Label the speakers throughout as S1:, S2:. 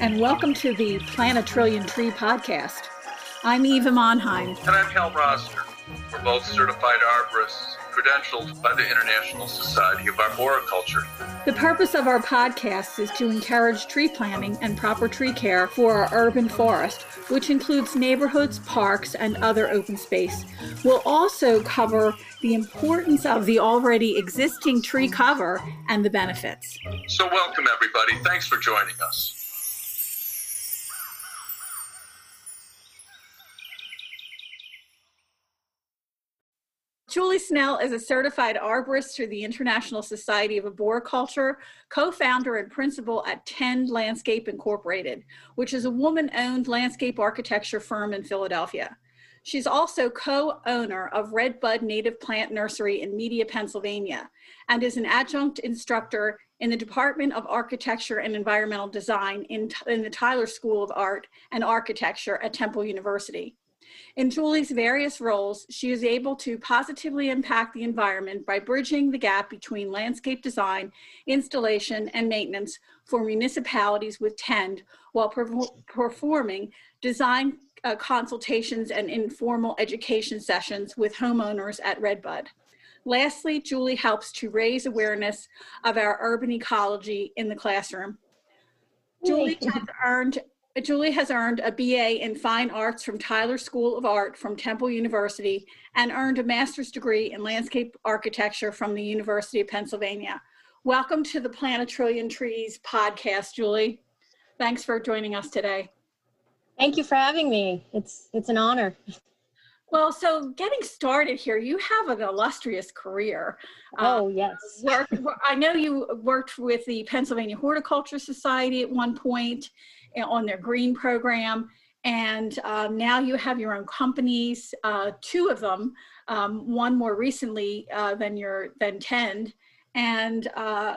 S1: and welcome to the Plant a Trillion Tree podcast. I'm Eva Monheim.
S2: And I'm Hal Roster. We're both certified arborists, credentialed by the International Society of Arboriculture.
S1: The purpose of our podcast is to encourage tree planting and proper tree care for our urban forest, which includes neighborhoods, parks, and other open space. We'll also cover the importance of the already existing tree cover and the benefits.
S2: So, welcome everybody. Thanks for joining us.
S1: Julie Snell is a certified arborist through the International Society of Arboriculture, co-founder and principal at Tend Landscape Incorporated, which is a woman-owned landscape architecture firm in Philadelphia. She's also co-owner of Redbud Native Plant Nursery in Media, Pennsylvania, and is an adjunct instructor in the Department of Architecture and Environmental Design in, in the Tyler School of Art and Architecture at Temple University. In Julie's various roles, she is able to positively impact the environment by bridging the gap between landscape design, installation, and maintenance for municipalities with TEND while performing design uh, consultations and informal education sessions with homeowners at Redbud. Lastly, Julie helps to raise awareness of our urban ecology in the classroom. Julie has earned Julie has earned a BA in Fine Arts from Tyler School of Art from Temple University and earned a master's degree in landscape architecture from the University of Pennsylvania. Welcome to the Plant a Trillion Trees podcast, Julie. Thanks for joining us today.
S3: Thank you for having me. It's it's an honor.
S1: Well, so getting started here, you have an illustrious career.
S3: Oh, um, yes.
S1: Work, I know you worked with the Pennsylvania Horticulture Society at one point on their green program. And um, now you have your own companies, uh, two of them, um, one more recently uh, than your than Tend. And uh,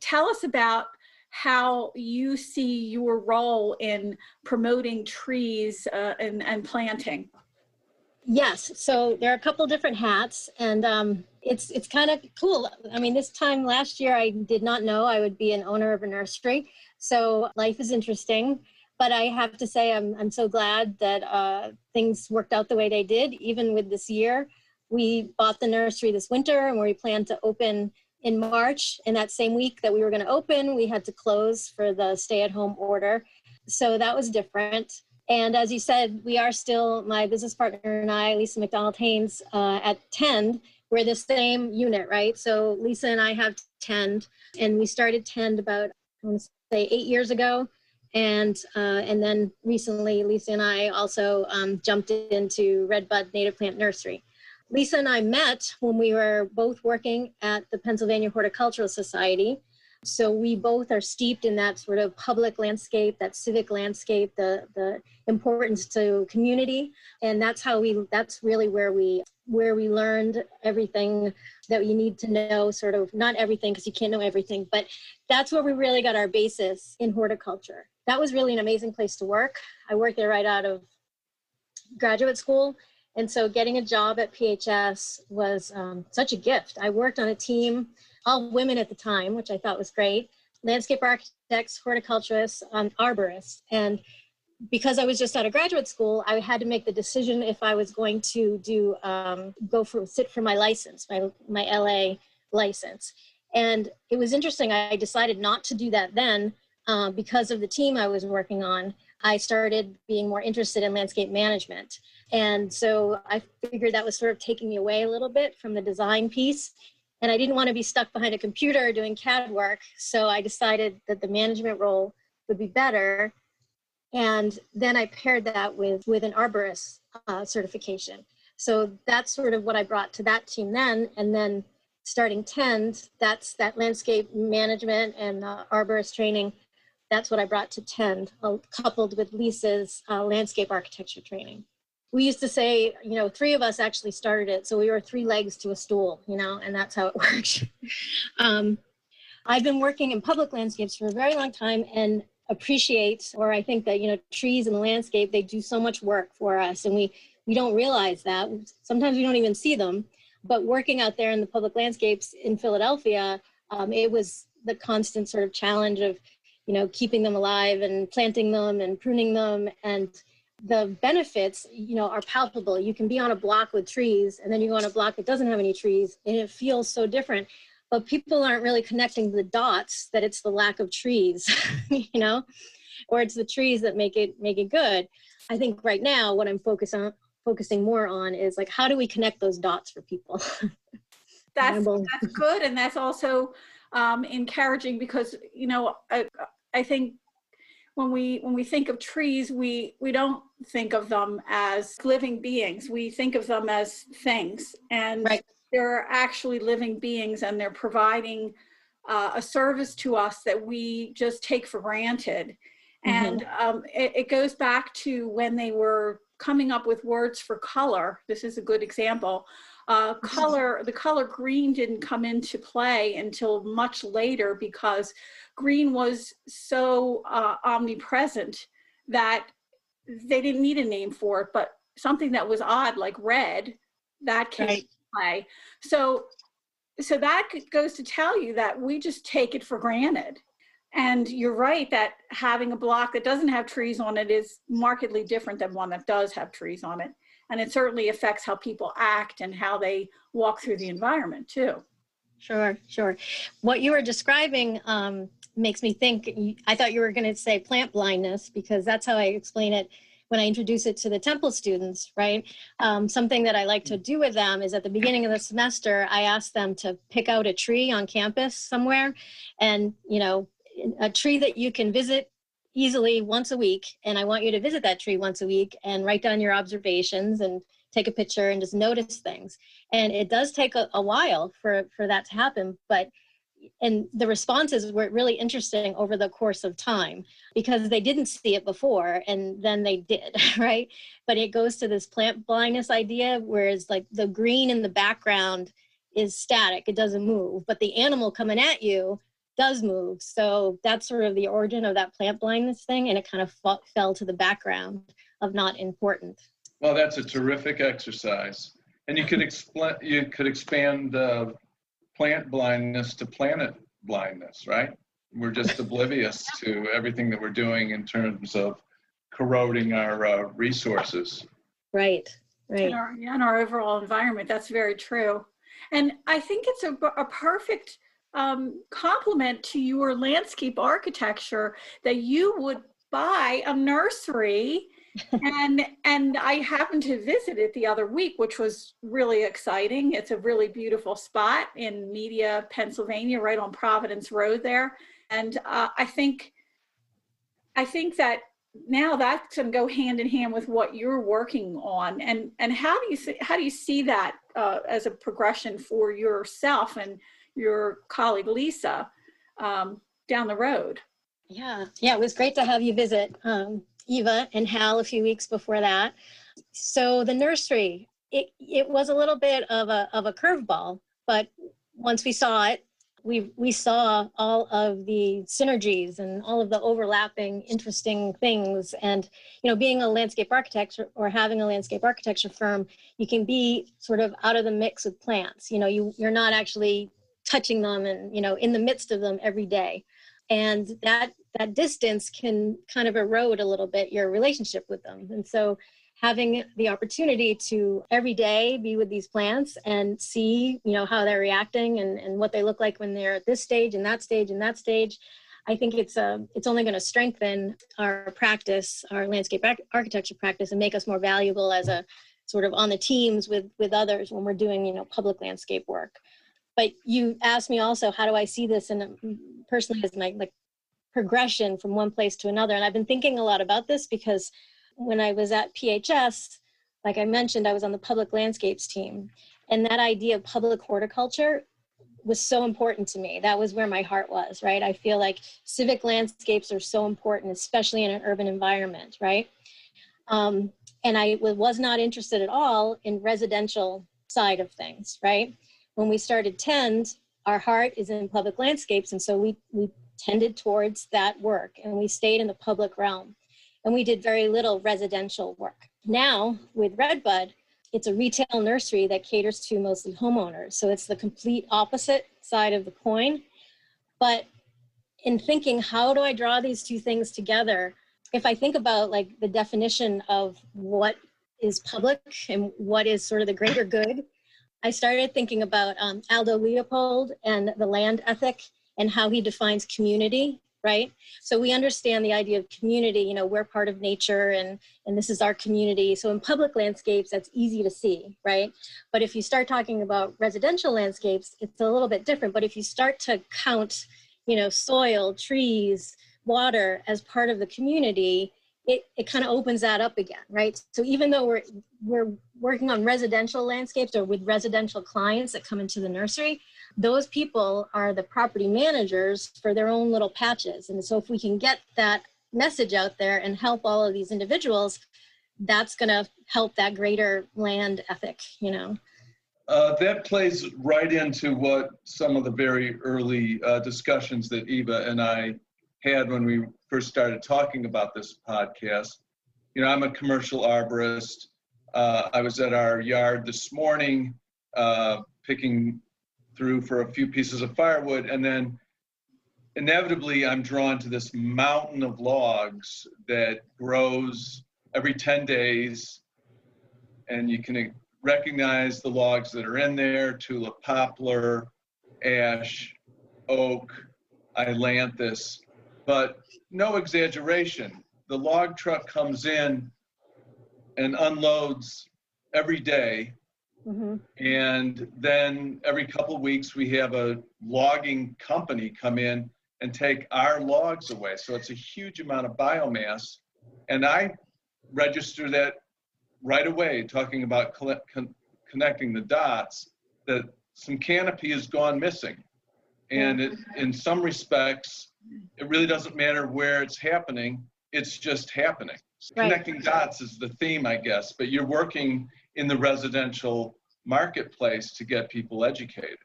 S1: tell us about how you see your role in promoting trees uh, and, and planting.
S3: Yes, so there are a couple different hats, and um, it's it's kind of cool. I mean, this time last year, I did not know I would be an owner of a nursery, so life is interesting but I have to say I'm I'm so glad that uh, things worked out the way they did. Even with this year, we bought the nursery this winter, and we plan to open in March. In that same week that we were going to open, we had to close for the stay-at-home order, so that was different. And as you said, we are still my business partner and I, Lisa McDonald Haynes, uh, at Tend. We're the same unit, right? So Lisa and I have Tend, and we started Tend about say eight years ago. And uh, and then recently lisa and i also um, jumped into redbud native plant nursery. Lisa and i met when we were both working at the pennsylvania horticultural society. So we both are steeped in that sort of public landscape that civic landscape the the importance to community. And that's how we that's really where we where we learned everything that you need to know sort of not everything because you can't know everything but that's where we really got our basis in horticulture that was really an amazing place to work. I worked there right out of graduate school. And so getting a job at PHS was um, such a gift. I worked on a team, all women at the time, which I thought was great landscape architects, horticulturists, um, arborists. And because I was just out of graduate school, I had to make the decision if I was going to do um, go for sit for my license, my my LA license. And it was interesting. I decided not to do that then uh, because of the team I was working on, I started being more interested in landscape management. And so I figured that was sort of taking me away a little bit from the design piece. And I didn't want to be stuck behind a computer doing CAD work. So I decided that the management role would be better. And then I paired that with, with an arborist uh, certification. So that's sort of what I brought to that team then. And then starting Tend, that's that landscape management and uh, arborist training that's what I brought to Tend, uh, coupled with Lisa's uh, landscape architecture training. We used to say, you know, three of us actually started it, so we were three legs to a stool, you know, and that's how it works. um, I've been working in public landscapes for a very long time, and appreciate or I think that, you know, trees and landscape, they do so much work for us and we we don't realize that. Sometimes we don't even see them. But working out there in the public landscapes in Philadelphia, um, it was the constant sort of challenge of, you know, keeping them alive and planting them and pruning them and the benefits, you know, are palpable. You can be on a block with trees and then you go on a block that doesn't have any trees and it feels so different. But people aren't really connecting the dots that it's the lack of trees, you know, or it's the trees that make it make it good. I think right now what I'm focused on focusing more on is like how do we connect those dots for people?
S1: that's that's good and that's also um, encouraging because you know I, I think when we when we think of trees we we don't think of them as living beings we think of them as things and right. They're actually living beings and they're providing uh, a service to us that we just take for granted mm-hmm. and um, it, it goes back to when they were coming up with words for color this is a good example uh, mm-hmm. color the color green didn't come into play until much later because green was so uh, omnipresent that they didn't need a name for it, but something that was odd like red, that came right. Play. So, so that goes to tell you that we just take it for granted. And you're right that having a block that doesn't have trees on it is markedly different than one that does have trees on it. And it certainly affects how people act and how they walk through the environment too.
S3: Sure, sure. What you were describing um, makes me think i thought you were going to say plant blindness because that's how i explain it when i introduce it to the temple students right? Um, something that i like to do with them is at the beginning of the semester i ask them to pick out a tree on campus somewhere and you know a tree that you can visit easily once a week. And i want you to visit that tree once a week and write down your observations and take a picture and just notice things. And it does take a, a while for for that to happen but and the responses were really interesting over the course of time because they didn't see it before and then they did right? But it goes to this plant blindness idea whereas like the green in the background is static it doesn't move but the animal coming at you does move. So that's sort of the origin of that plant blindness thing and it kind of fell to the background of not important.
S4: Well that's a terrific exercise. And you could explain you could expand uh, plant blindness to planet blindness, right? We're just oblivious to everything that we're doing in terms of corroding our uh, resources.
S3: Right, right.
S1: And our, and our overall environment. That's very true. And I think it's a, a perfect um, complement to your landscape architecture that you would buy a nursery and and I happened to visit it the other week, which was really exciting. It's a really beautiful spot in Media, Pennsylvania, right on Providence Road there. And uh, I think I think that now that's going to go hand in hand with what you're working on. And and how do you see, how do you see that uh, as a progression for yourself and your colleague Lisa um, down the road?
S3: Yeah, yeah, it was great to have you visit. Um, Eva and Hal a few weeks before that. So the nursery, it, it was a little bit of a, of a curveball, but once we saw it, we, we saw all of the synergies and all of the overlapping interesting things. And, you know, being a landscape architect or having a landscape architecture firm, you can be sort of out of the mix with plants. You know, you, you're not actually touching them and, you know, in the midst of them every day and that that distance can kind of erode a little bit your relationship with them. And so having the opportunity to every day be with these plants and see you know how they're reacting and, and what they look like when they're at this stage and that stage and that stage i think it's uh, it's only going to strengthen our practice our landscape architecture practice and make us more valuable as a sort of on the teams with with others when we're doing you know public landscape work. But you asked me also how do i see this and personally as my like progression from one place to another. And i've been thinking a lot about this because when i was at phs like i mentioned i was on the public landscapes team. And that idea of public horticulture was so important to me. That was where my heart was right? I feel like civic landscapes are so important especially in an urban environment right? Um, and i was not interested at all in residential side of things right? When we started Tend, our heart is in public landscapes. And so we, we tended towards that work and we stayed in the public realm and we did very little residential work. Now with Redbud, it's a retail nursery that caters to mostly homeowners. So it's the complete opposite side of the coin. But in thinking, how do I draw these two things together? If I think about like the definition of what is public and what is sort of the greater good, I started thinking about um, Aldo Leopold and the land ethic and how he defines community right? So we understand the idea of community you know we're part of nature and and this is our community. So in public landscapes that's easy to see right? But if you start talking about residential landscapes it's a little bit different. But if you start to count you know soil trees water as part of the community it, it kind of opens that up again right? So even though we're we're working on residential landscapes or with residential clients that come into the nursery those people are the property managers for their own little patches. And so if we can get that message out there and help all of these individuals, that's going to help that greater land ethic, you know.
S4: Uh, that plays right into what some of the very early uh, discussions that Eva and I had when we first started talking about this podcast. You know, I'm a commercial arborist. Uh, I was at our yard this morning uh, picking through for a few pieces of firewood and then inevitably I'm drawn to this mountain of logs that grows every 10 days and you can recognize the logs that are in there tulip poplar ash oak ailanthus but no exaggeration. The log truck comes in and unloads every day Mm-hmm. And then every couple of weeks, we have a logging company come in and take our logs away. So it's a huge amount of biomass. And I register that right away, talking about con- connecting the dots, that some canopy has gone missing. And it, in some respects, it really doesn't matter where it's happening, it's just happening. Right. Connecting dots is the theme, I guess, but you're working in the residential marketplace to get people educated.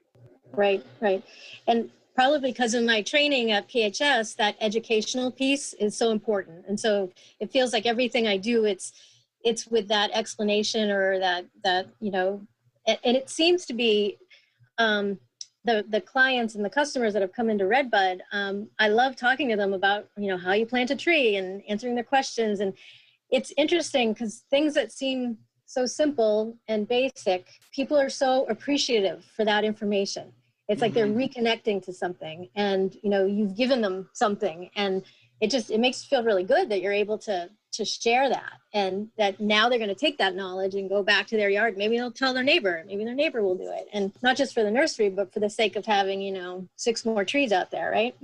S3: Right, right. And probably because of my training at PHS, that educational piece is so important. And so it feels like everything I do, it's it's with that explanation or that that you know, and, it seems to be um, the the clients and the customers that have come into Redbud. Um, I love talking to them about you know how you plant a tree and answering their questions and it's interesting because things that seem so simple and basic, people are so appreciative for that information. It's like mm-hmm. they're reconnecting to something and you know you've given them something and it just it makes you feel really good that you're able to to share that and that now they're going to take that knowledge and go back to their yard maybe they'll tell their neighbor maybe their neighbor will do it and not just for the nursery but for the sake of having you know six more trees out there right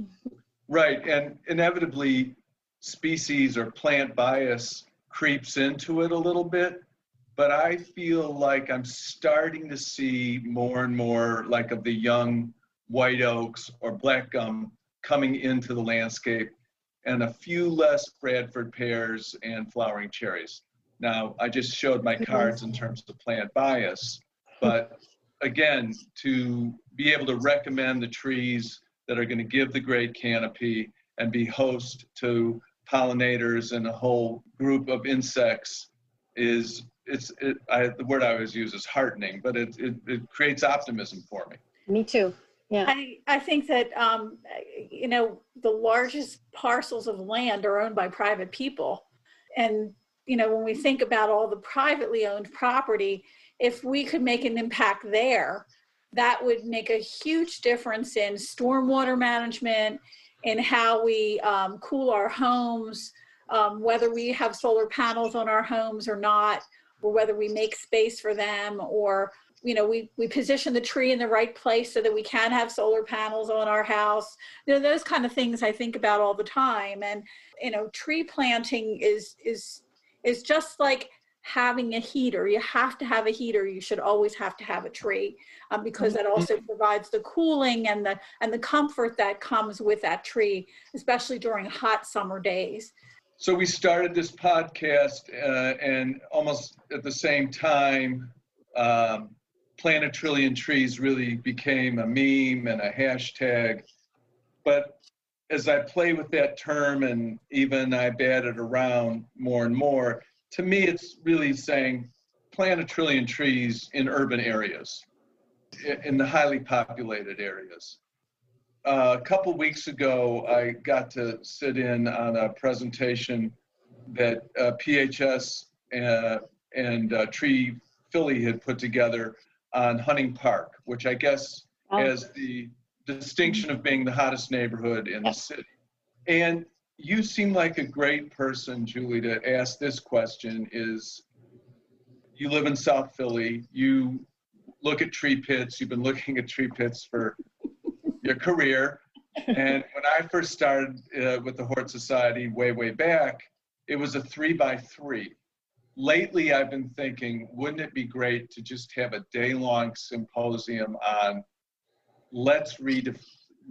S4: right and inevitably species or plant bias creeps into it a little bit but I feel like I'm starting to see more and more like of the young white oaks or black gum coming into the landscape and a few less Bradford pears and flowering cherries. Now, I just showed my cards in terms of plant bias, but again, to be able to recommend the trees that are going to give the great canopy and be host to pollinators and a whole group of insects is it's it, I, the word I always use is heartening, but it, it, it creates optimism for me.
S3: Me too. Yeah.
S1: I, I think that, um, you know, the largest parcels of land are owned by private people. And, you know, when we think about all the privately owned property, if we could make an impact there, that would make a huge difference in stormwater management, in how we um, cool our homes, um, whether we have solar panels on our homes or not or whether we make space for them or you know we we position the tree in the right place so that we can have solar panels on our house. You know those kind of things i think about all the time. And you know tree planting is is is just like having a heater. You have to have a heater. You should always have to have a tree um, because that also mm-hmm. provides the cooling and the and the comfort that comes with that tree especially during hot summer days
S4: so we started this podcast, uh, and almost at the same time, um, plant a trillion trees really became a meme and a hashtag. But as I play with that term and even I bat it around more and more, to me, it's really saying plant a trillion trees in urban areas, in the highly populated areas. Uh, a couple weeks ago, I got to sit in on a presentation that uh, PHS uh, and uh, Tree Philly had put together on Hunting Park, which I guess
S3: Oh.
S4: has the distinction of being the hottest neighborhood in the city. And you seem like a great person, Julie, to ask this question is, you live in South Philly, you look at tree pits, you've been looking at tree pits for your career. And when I first started uh, with the Hort Society way, way back, it was a three by three. Lately, I've been thinking, wouldn't it be great to just have a day-long symposium on let's rede-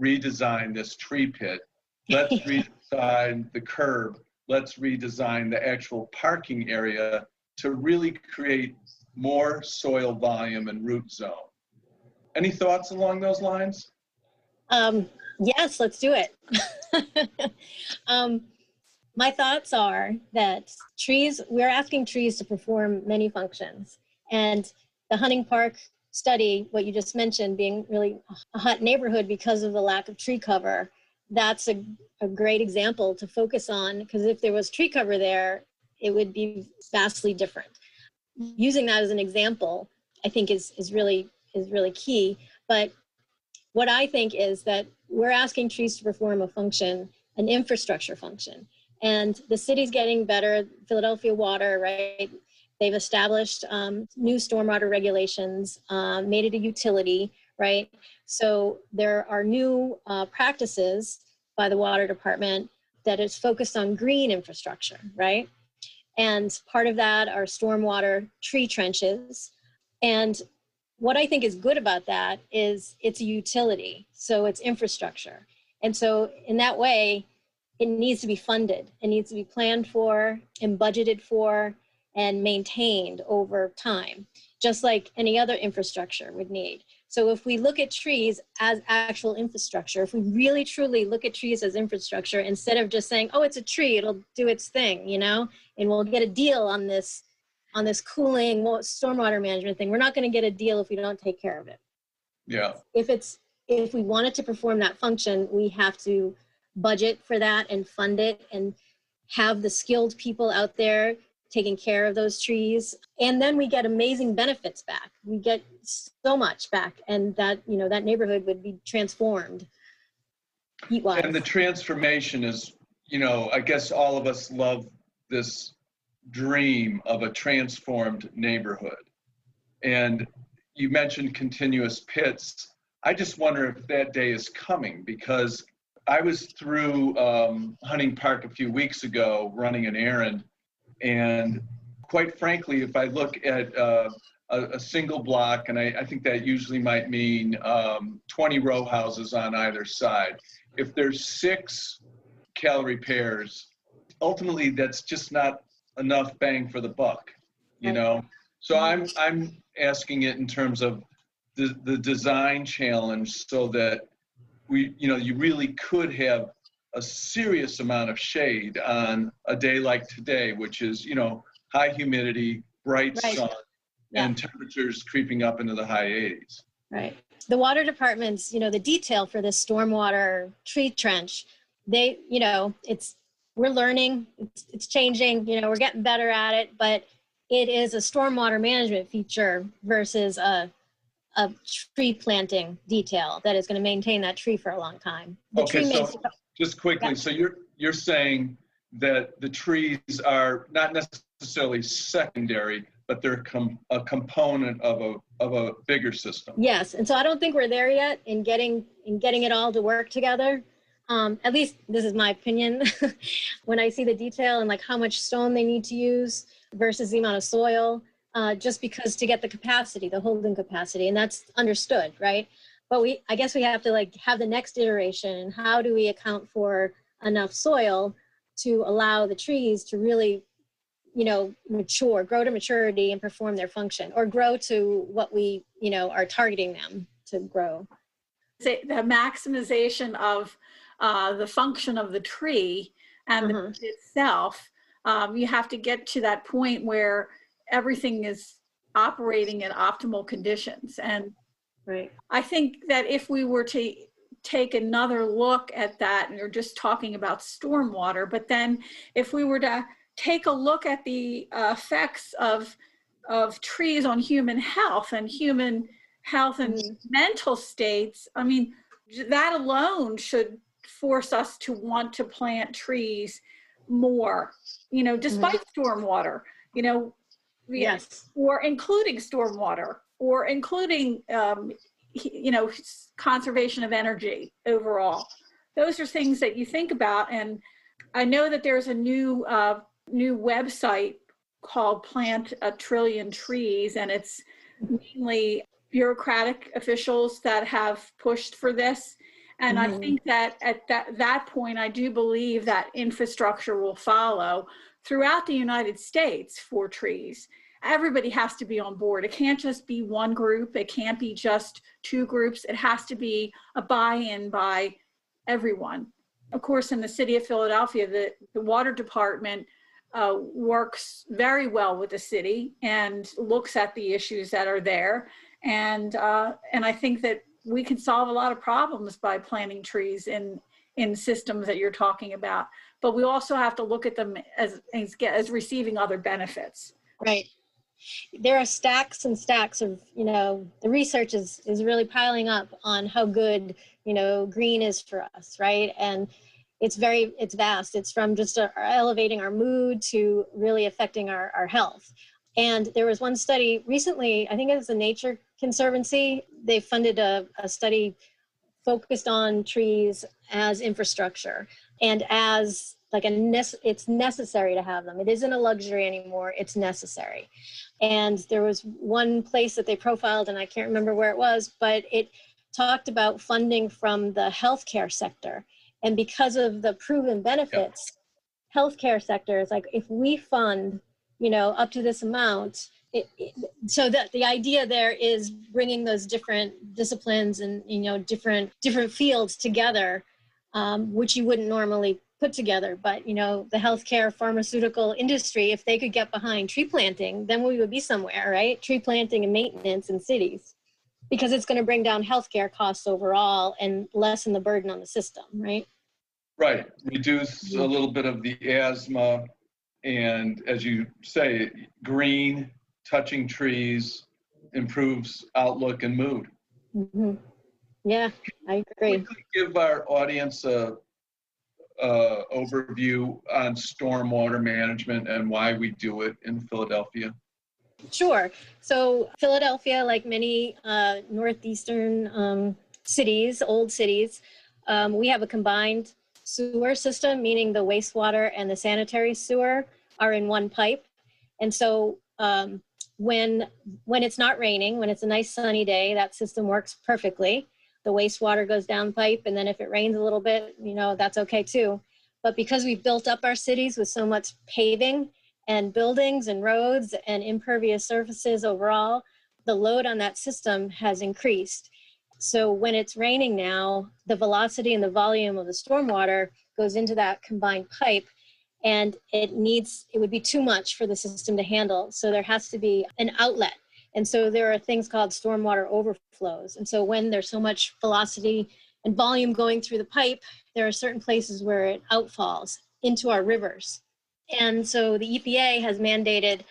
S4: redesign this tree pit. Let's redesign the curb. Let's redesign the actual parking area to really create more soil volume and root zone. Any thoughts along those lines?
S3: Um, yes, let's do it. um, my thoughts are that trees, we're asking trees to perform many functions. And the Hunting Park study, what you just mentioned, being really a hot neighborhood because of the lack of tree cover, that's a, a great example to focus on because if there was tree cover there, it would be vastly different. Using that as an example, I think is, is really is really key. But what I think is that we're asking trees to perform a function, an infrastructure function. And the city's getting better, Philadelphia Water, right? They've established um, new stormwater regulations, um, made it a utility, right? So there are new uh, practices by the water department that is focused on green infrastructure, right? And part of that are stormwater tree trenches. And what I think is good about that is it's a utility, so it's infrastructure. And so in that way, it needs to be funded. It needs to be planned for and budgeted for and maintained over time, just like any other infrastructure would need. So if we look at trees as actual infrastructure, if we really truly look at trees as infrastructure instead of just saying, oh, it's a tree, it'll do its thing, you know, and we'll get a deal on this on this cooling wa- stormwater management thing. We're not going to get a deal if we don't take care of it.
S4: Yeah,
S3: If it's if we wanted to perform that function, we have to budget for that and fund it and have the skilled people out there taking care of those trees and then we get amazing benefits back we get so much back and that you know that neighborhood would be transformed heat wise
S4: and the transformation is, you know, I guess all of us love this dream of a transformed neighborhood. And you mentioned continuous pits. I just wonder if that day is coming because I was through um, Hunting Park a few weeks ago running an errand. And quite frankly, if I look at uh, a, a single block, and I, I think that usually might mean um, 20 row houses on either side, if there's six Callery pears, ultimately that's just not enough bang for the buck, you
S3: Right.
S4: know? So I'm, I'm asking it in terms of the, the design challenge so that we, you know, you really could have a serious amount of shade on a day like today, which is, you know, high humidity, bright
S3: Right.
S4: sun, and temperatures creeping up into the high 80s.
S3: Right. The water departments, you know, the detail for this stormwater tree trench, they, you know, it's, we're learning, it's, it's changing, you know, we're getting better at it, but it is a stormwater management feature versus a, a tree planting detail that is going to maintain that tree for a long time. The
S4: Okay, so- Just quickly,
S3: Yeah.
S4: so you're, you're saying that the trees are not necessarily secondary, but they're com- a component of a, of a bigger system?
S3: yes. And so I don't think we're there yet in getting, in getting it all to work together. Um, at least this is my opinion. when I see the detail and like how much stone they need to use versus the amount of soil, uh, just because to get the capacity, the holding capacity, and that's understood, right? But we, I guess we have to like have the next iteration. How do we account for enough soil to allow the trees to really, you know, mature, grow to maturity and perform their function or grow to what we, you know, are targeting them to grow.
S1: the maximization of uh, the function of the tree and the
S3: Mhm.
S1: tree itself. Um, you have to get to that point where everything is operating at optimal conditions. And
S3: Right.
S1: I think that if we were to take another look at that, and you're just talking about stormwater, but then if we were to take a look at the uh, effects of of trees on human health and human health and
S3: Mhm.
S1: mental states, I mean, that alone should force us to want to plant trees more, you know, despite stormwater, you know,
S3: Yes.
S1: or including stormwater or including um, you know conservation of energy overall. Those are things that you think about and i know that there's a new uh, new website called plant a trillion trees and it's mainly bureaucratic officials that have pushed for this and i
S3: Mhm.
S1: think that at that, that point i do believe that infrastructure will follow throughout the united states for trees everybody has to be on board. It can't just be one group. It can't be just two groups. It has to be a buy-in by everyone. Of course, in the city of Philadelphia, the, the water department uh, works very well with the city and looks at the issues that are there. And uh, and I think that we can solve a lot of problems by planting trees in in systems that you're talking about. But we also have to look at them as as, as receiving other benefits.
S3: Right. There are stacks and stacks of, you know, the research is is really piling up on how good, you know, green is for us, right? And it's very it's vast. It's from just uh elevating our mood to really affecting our, our health. And there was one study recently, I think it was the Nature Conservancy. They funded a, a study focused on trees as infrastructure and as like a nece- it's necessary to have them. It isn't a luxury anymore. It's necessary. And there was one place that they profiled, and I can't remember where it was, but it talked about funding from the healthcare sector. And because of the proven benefits, healthcare sector is like if we fund, you know, up to this amount, it, it, so that the idea there is bringing those different disciplines and you know different different fields together, um, which you wouldn't normally put together. But you know, the healthcare pharmaceutical industry, if they could get behind tree planting, then we would be somewhere, right? Tree planting and maintenance in cities, because it's going to bring down healthcare costs overall and lessen the burden on the system, right?
S4: Right, reduce a little bit of the asthma, and as you say, green, touching trees improves outlook and mood.
S3: hmm Yeah, I agree.
S4: Give our audience a, a overview on stormwater management and why we do it in Philadelphia.
S3: Sure. So Philadelphia, like many uh, northeastern um, cities, old cities, um, we have a combined sewer system, meaning the wastewater and the sanitary sewer are in one pipe. And so um, when when it's not raining, when it's a nice sunny day, that system works perfectly. The wastewater goes down pipe, and then if it rains a little bit, you know that's okay too. But because we built up our cities with so much paving and buildings and roads and impervious surfaces overall, the load on that system has increased. So when it's raining now, the velocity and the volume of the stormwater goes into that combined pipe and it needs, it would be too much for the system to handle. So there has to be an outlet. And so there are things called stormwater overflows. And so when there's so much velocity and volume going through the pipe, there are certain places where it outfalls into our rivers. And so the EPA has mandated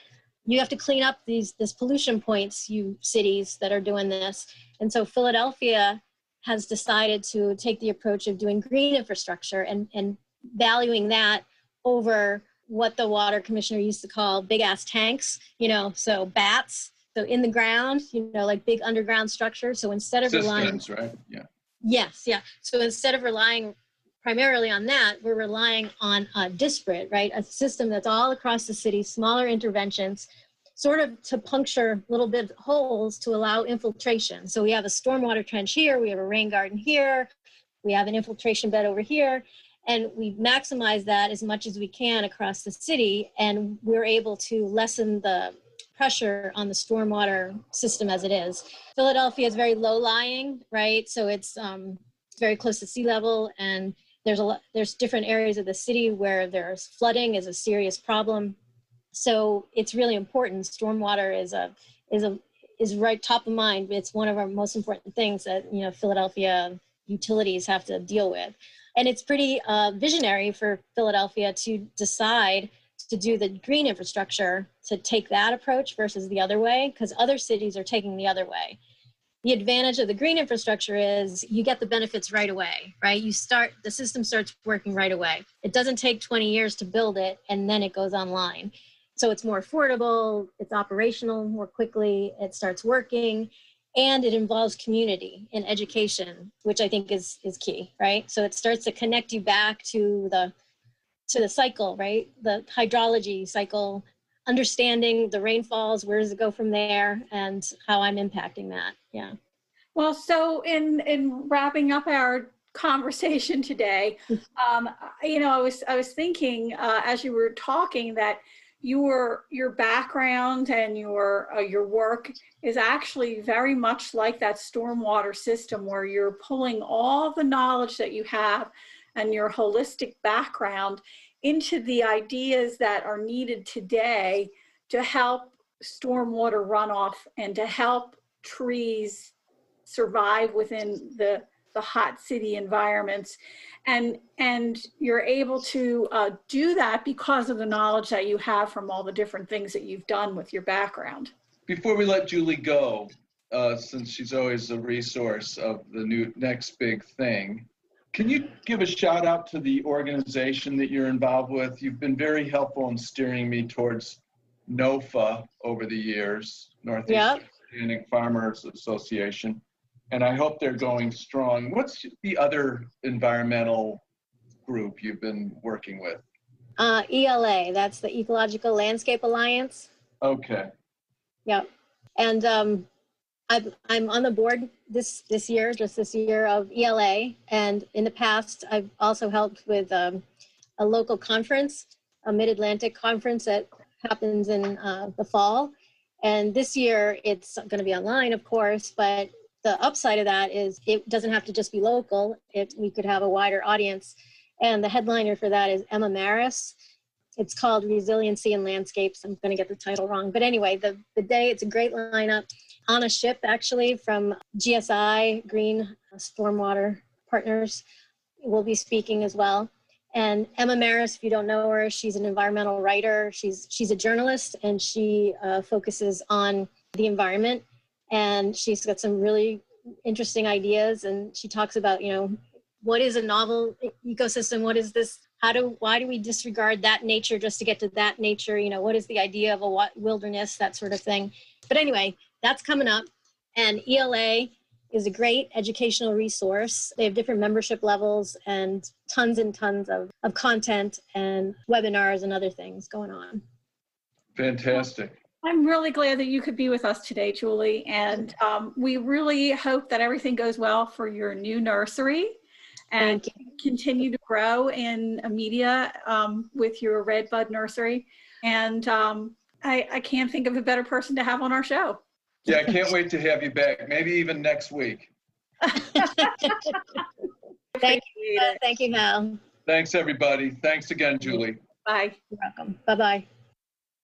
S3: you have to clean up these this pollution points, you cities that are doing this. And so Philadelphia has decided to take the approach of doing green infrastructure and, and valuing that over what the water commissioner used to call big ass tanks, you know, so bats, so in the ground, you know, like big underground structures. So instead of relying
S4: Systems, right? Yeah.
S3: Yes, yeah. So instead of relying primarily on that, we're relying on a disparate, right? A system that's all across the city, smaller interventions, sort of to puncture little bit holes to allow infiltration. So we have a stormwater trench here, we have a rain garden here, we have an infiltration bed over here, and we maximize that as much as we can across the city, and we're able to lessen the pressure on the stormwater system as it is. Philadelphia is very low lying, right? So it's um, very close to sea level and there's a lot, there's different areas of the city where there's flooding is a serious problem. So it's really important. Stormwater is a, is a, is right top of mind. It's one of our most important things that, you know, Philadelphia utilities have to deal with. And it's pretty uh, visionary for Philadelphia to decide to do the green infrastructure, to take that approach versus the other way, because other cities are taking the other way. The advantage of the green infrastructure is you get the benefits right away, right? You start, the system starts working right away. It doesn't take 20 years to build it and then it goes online. So it's more affordable, it's operational more quickly, it starts working, and it involves community and education, which I think is is key, right? So it starts to connect you back to the to the cycle, right? The hydrology cycle, understanding the rainfalls, where does it go from there, and how I'm impacting that. Yeah.
S1: Well, so in in wrapping up our conversation today, um, you know, I was I was thinking uh, as you were talking that your your background and your uh, your work is actually very much like that stormwater system where you're pulling all the knowledge that you have and your holistic background into the ideas that are needed today to help stormwater runoff and to help trees survive within the the hot city environments and and you're able to uh, do that because of the knowledge that you have from all the different things that you've done with your background
S4: Before we let Julie go, uh, since she's always a resource of the new next big thing, can you give a shout out to the organization that you're involved with? You've been very helpful in steering me towards NOFA over the years, Northeast
S3: Yep.
S4: Organic Farmers Association. And I hope they're going strong. What's the other environmental group you've been working with?
S3: Uh, ELA, that's the Ecological Landscape Alliance.
S4: Okay,
S3: Yep. And um, I'm, I'm on the board this, this year, just this year of ELA. And in the past, I've also helped with um, a local conference, a Mid-Atlantic conference that happens in uh, the fall. And this year, it's going to be online, of course, but the upside of that is it doesn't have to just be local. It, we could have a wider audience. And the headliner for that is Emma Marris. It's called Resiliency in Landscapes. I'm going to get the title wrong. But anyway, the, the day, it's a great lineup on a ship actually from GSI, Green Stormwater Partners, will be speaking as well. And Emma Marris, if you don't know her, she's an environmental writer. She's she's a journalist and she uh, focuses on the environment. And she's got some really interesting ideas. And she talks about, you know, what is a novel ecosystem? What is this? How do why do we disregard that nature just to get to that nature? You know, what is the idea of a wilderness? That sort of thing. But anyway, that's coming up. And ELA is a great educational resource. They have different membership levels and tons and tons of, of content and webinars and other things going on.
S4: fantastic.
S1: I'm really glad that you could be with us today julie and um, we really hope that everything goes well for your new nursery and
S3: Thank
S1: continue to grow in a media um, with your redbud nursery and um, I, I can't think of a better person to have on our show
S4: Yeah, I can't wait to have you back, maybe even next week.
S3: Thank
S1: you. it.
S3: Thank you, Mel.
S4: Thanks, everybody. Thanks again, Julie.
S1: bye
S3: You're welcome. Bye bye.